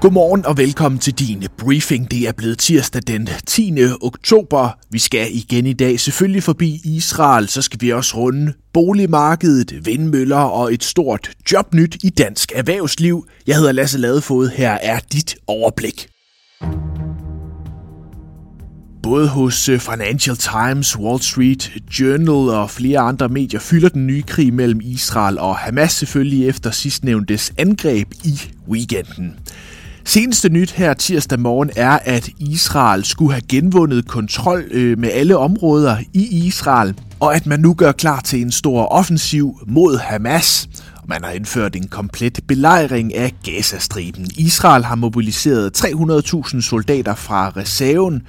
Godmorgen og velkommen til din briefing. Det er blevet tirsdag den 10. oktober. Vi skal igen i dag selvfølgelig forbi Israel, så skal vi også runde boligmarkedet, vindmøller og et stort jobnyt i dansk erhvervsliv. Jeg hedder Lasse Ladefod, her er dit overblik. Både hos øh, Financial Times, Wall Street Journal og flere andre medier fylder den nye krig mellem Israel og Hamas selvfølgelig efter sidstnævntes angreb i weekenden. Seneste nyt her tirsdag morgen er, at Israel skulle have genvundet kontrol øh, med alle områder i Israel, og at man nu gør klar til en stor offensiv mod Hamas. Man har indført en komplet belejring af Gazastriben. Israel har mobiliseret 300.000 soldater fra reserven.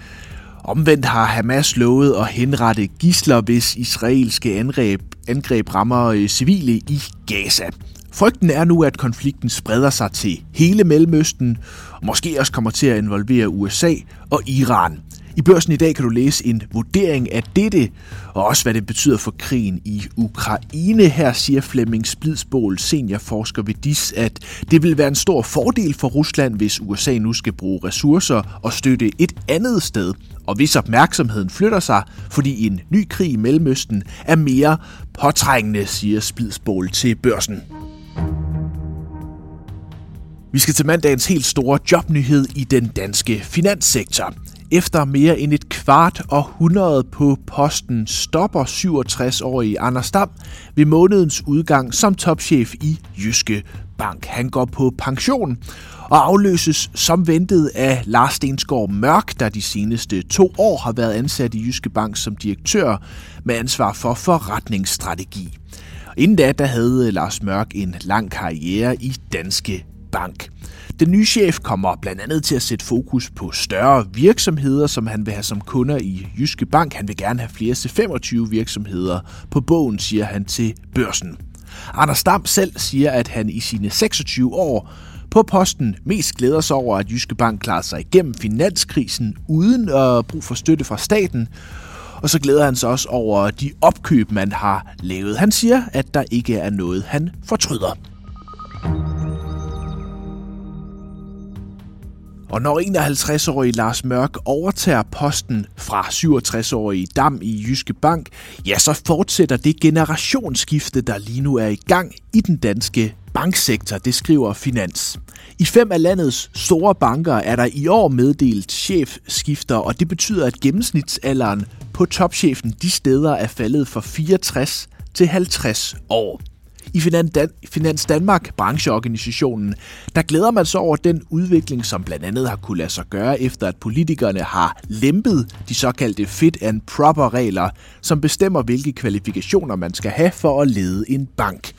Omvendt har Hamas lovet at henrette gisler, hvis israelske angreb, angreb rammer øh, civile i Gaza. Frygten er nu, at konflikten spreder sig til hele Mellemøsten, og måske også kommer til at involvere USA og Iran. I børsen i dag kan du læse en vurdering af dette, og også hvad det betyder for krigen i Ukraine. Her siger Flemming Splidsbål, seniorforsker ved DIS, at det vil være en stor fordel for Rusland, hvis USA nu skal bruge ressourcer og støtte et andet sted. Og hvis opmærksomheden flytter sig, fordi en ny krig i Mellemøsten er mere påtrængende, siger Splidsbål til børsen. Vi skal til mandagens helt store jobnyhed i den danske finanssektor. Efter mere end et kvart århundrede på posten stopper 67-årige Anders Dam ved månedens udgang som topchef i Jyske Bank. Han går på pension og afløses som ventet af Lars Stensgaard Mørk, der de seneste to år har været ansat i Jyske Bank som direktør med ansvar for forretningsstrategi. Inden da, der havde Lars Mørk en lang karriere i Danske Bank. Den nye chef kommer blandt andet til at sætte fokus på større virksomheder, som han vil have som kunder i Jyske Bank. Han vil gerne have flere til 25 virksomheder på bogen, siger han til børsen. Anders Dam selv siger, at han i sine 26 år på posten mest glæder sig over, at Jyske Bank klarer sig igennem finanskrisen uden øh, at bruge for støtte fra staten, og så glæder han sig også over de opkøb, man har lavet. Han siger, at der ikke er noget, han fortryder. Og når 51-årige Lars Mørk overtager posten fra 67-årige Dam i Jyske Bank, ja, så fortsætter det generationsskifte, der lige nu er i gang i den danske banksektor, det skriver Finans. I fem af landets store banker er der i år meddelt chefskifter, og det betyder, at gennemsnitsalderen på topchefen de steder er faldet fra 64 til 50 år. I Finans Danmark, brancheorganisationen, der glæder man sig over den udvikling, som blandt andet har kunne lade sig gøre, efter at politikerne har lempet de såkaldte fit and proper regler, som bestemmer, hvilke kvalifikationer man skal have for at lede en bank.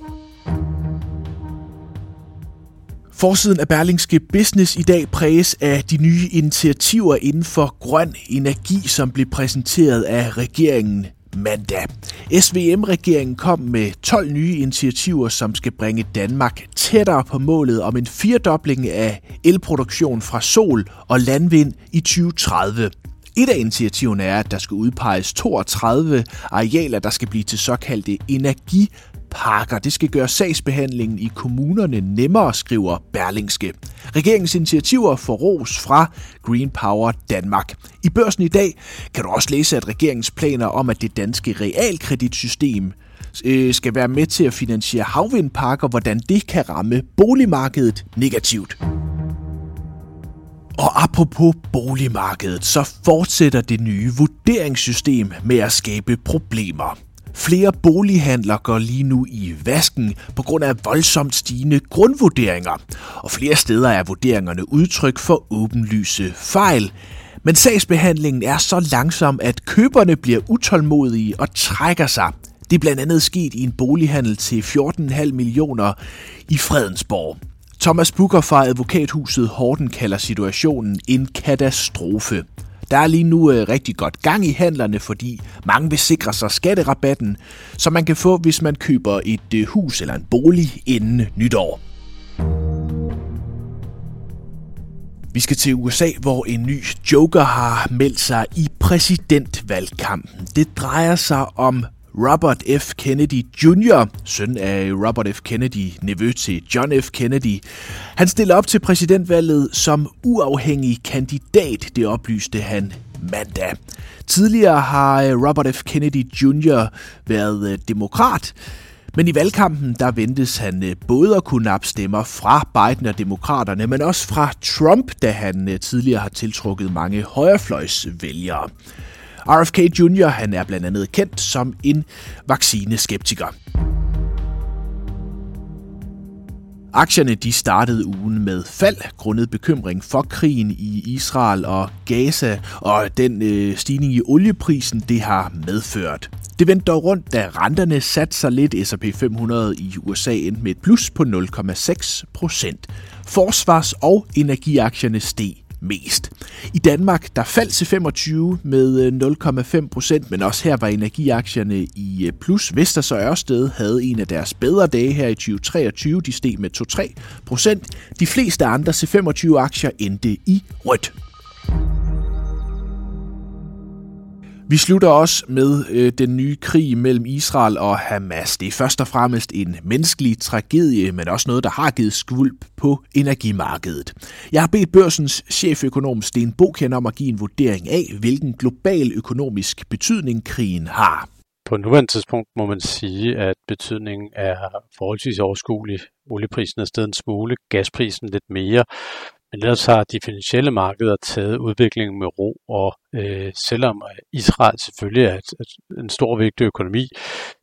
Forsiden af Berlingske Business i dag præges af de nye initiativer inden for grøn energi, som blev præsenteret af regeringen mandag. SVM-regeringen kom med 12 nye initiativer, som skal bringe Danmark tættere på målet om en firedobling af elproduktion fra sol og landvind i 2030. Et af initiativerne er, at der skal udpeges 32 arealer, der skal blive til såkaldte energi parker. Det skal gøre sagsbehandlingen i kommunerne nemmere, skriver Berlingske. Regeringens initiativer får ros fra Green Power Danmark. I børsen i dag kan du også læse, at regeringens planer om, at det danske realkreditsystem øh, skal være med til at finansiere havvindparker, hvordan det kan ramme boligmarkedet negativt. Og apropos boligmarkedet, så fortsætter det nye vurderingssystem med at skabe problemer. Flere bolighandler går lige nu i vasken på grund af voldsomt stigende grundvurderinger, og flere steder er vurderingerne udtryk for åbenlyse fejl. Men sagsbehandlingen er så langsom, at køberne bliver utålmodige og trækker sig. Det er blandt andet sket i en bolighandel til 14,5 millioner i Fredensborg. Thomas Booker fra advokathuset Horten kalder situationen en katastrofe. Der er lige nu øh, rigtig godt gang i handlerne, fordi mange vil sikre sig skatterabatten, som man kan få, hvis man køber et øh, hus eller en bolig inden nytår. Vi skal til USA, hvor en ny joker har meldt sig i præsidentvalgkampen. Det drejer sig om Robert F. Kennedy Jr., søn af Robert F. Kennedy, nevø til John F. Kennedy. Han stiller op til præsidentvalget som uafhængig kandidat, det oplyste han mandag. Tidligere har øh, Robert F. Kennedy Jr. været øh, demokrat, men i valgkampen, der ventes han øh, både at kunne opstemmer fra Biden og demokraterne, men også fra Trump, da han tidligere har tiltrukket mange højrefløjsvælgere. RFK Jr. han er blandt andet kendt som en vaccineskeptiker. Aktierne de startede ugen med fald grundet bekymring for krigen i Israel og Gaza, og den øh, stigning i olieprisen det har medført. Det vendte dog rundt, da renterne satte sig lidt. S&P 500 i USA endte med et plus på 0,6 procent. Forsvars- og energiaktierne steg mest. I Danmark der faldt til 25 med øh, 0,5 procent, men også her var energiaktierne i øh, plus. Vesters og Ørsted havde en af deres bedre dage her i 2023. De steg med 2-3 procent. De fleste andre C25 aktier endte i rødt. Vi slutter også med øh, den nye krig mellem Israel og Hamas. Det er først og fremmest en menneskelig tragedie, men også noget, der har givet skvulp på energimarkedet. Jeg har bedt børsens cheføkonom Sten Boken om at give en vurdering af, hvilken global økonomisk betydning krigen har. På nuværende tidspunkt må man sige, at betydningen er forholdsvis overskuelig. Olieprisen er stedet en smule, gasprisen lidt mere, men ellers har de finansielle markeder taget udviklingen med ro, og øh, selvom Israel selvfølgelig er et, et, en stor vigtig økonomi,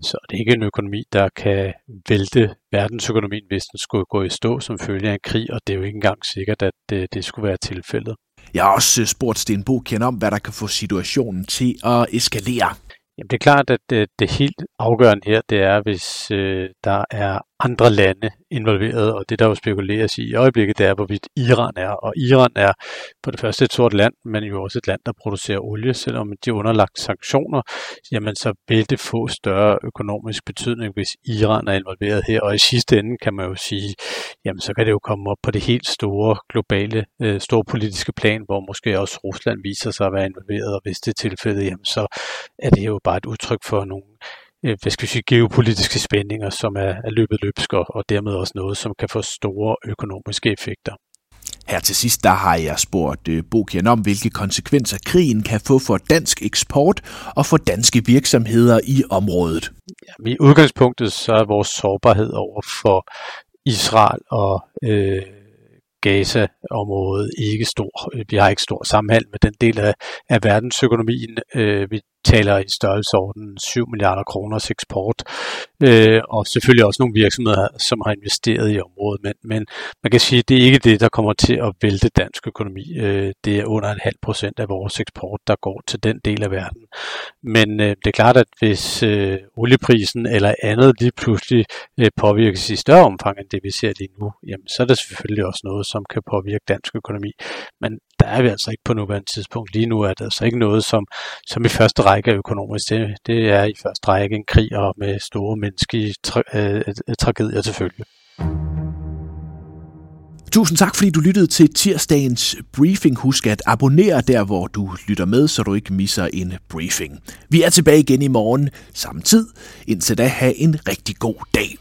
så er det ikke en økonomi, der kan vælte verdensøkonomien, hvis den skulle gå i stå som følge af en krig, og det er jo ikke engang sikkert, at det, det skulle være tilfældet. Jeg har også spurgt Sten kender om, hvad der kan få situationen til at eskalere. Jamen, det er klart, at det, det helt afgørende her, det er, hvis øh, der er andre lande involveret, og det der jo spekuleres i i øjeblikket, det er, hvorvidt Iran er. Og Iran er på det første et stort land, men jo også et land, der producerer olie, selvom de er underlagt sanktioner, jamen så vil det få større økonomisk betydning, hvis Iran er involveret her. Og i sidste ende kan man jo sige, jamen så kan det jo komme op på det helt store globale, øh, store politiske plan, hvor måske også Rusland viser sig at være involveret, og hvis det er tilfældet, jamen så er det jo bare et udtryk for nogle øh, hvad skal vi sige, geopolitiske spændinger, som er, er løbet løbsk, og dermed også noget, som kan få store økonomiske effekter. Her til sidst, der har jeg spurgt øh, Bokian om, hvilke konsekvenser krigen kan få for dansk eksport og for danske virksomheder i området. Ja, I udgangspunktet så er vores sårbarhed over for Israel og øh, Gaza-området ikke stor. Vi har ikke stor sammenhæng med den del af, af verdensøkonomien. Øh, vi taler i størrelsesordenen 7 milliarder kroners eksport, øh, og selvfølgelig også nogle virksomheder, som har investeret i området, men, men man kan sige, at det er ikke det, der kommer til at vælte dansk økonomi. Øh, det er under en halv procent af vores eksport, der går til den del af verden. Men øh, det er klart, at hvis øh, olieprisen eller andet lige pludselig øh, påvirkes i større omfang end det, vi ser lige nu, jamen, så er det selvfølgelig også noget, som kan påvirke dansk økonomi. Men der er vi altså ikke på nuværende tidspunkt. Lige nu er det altså ikke noget, som, som i første række er økonomisk. Det, det er i første række en krig og med store menneskelige tra- øh, øh, øh, tragedier selvfølgelig. Tusind tak, fordi du lyttede til tirsdagens briefing. Husk at abonnere der, hvor du lytter med, så du ikke misser en briefing. Vi er tilbage igen i morgen, samme tid. Indtil da, have en rigtig god dag.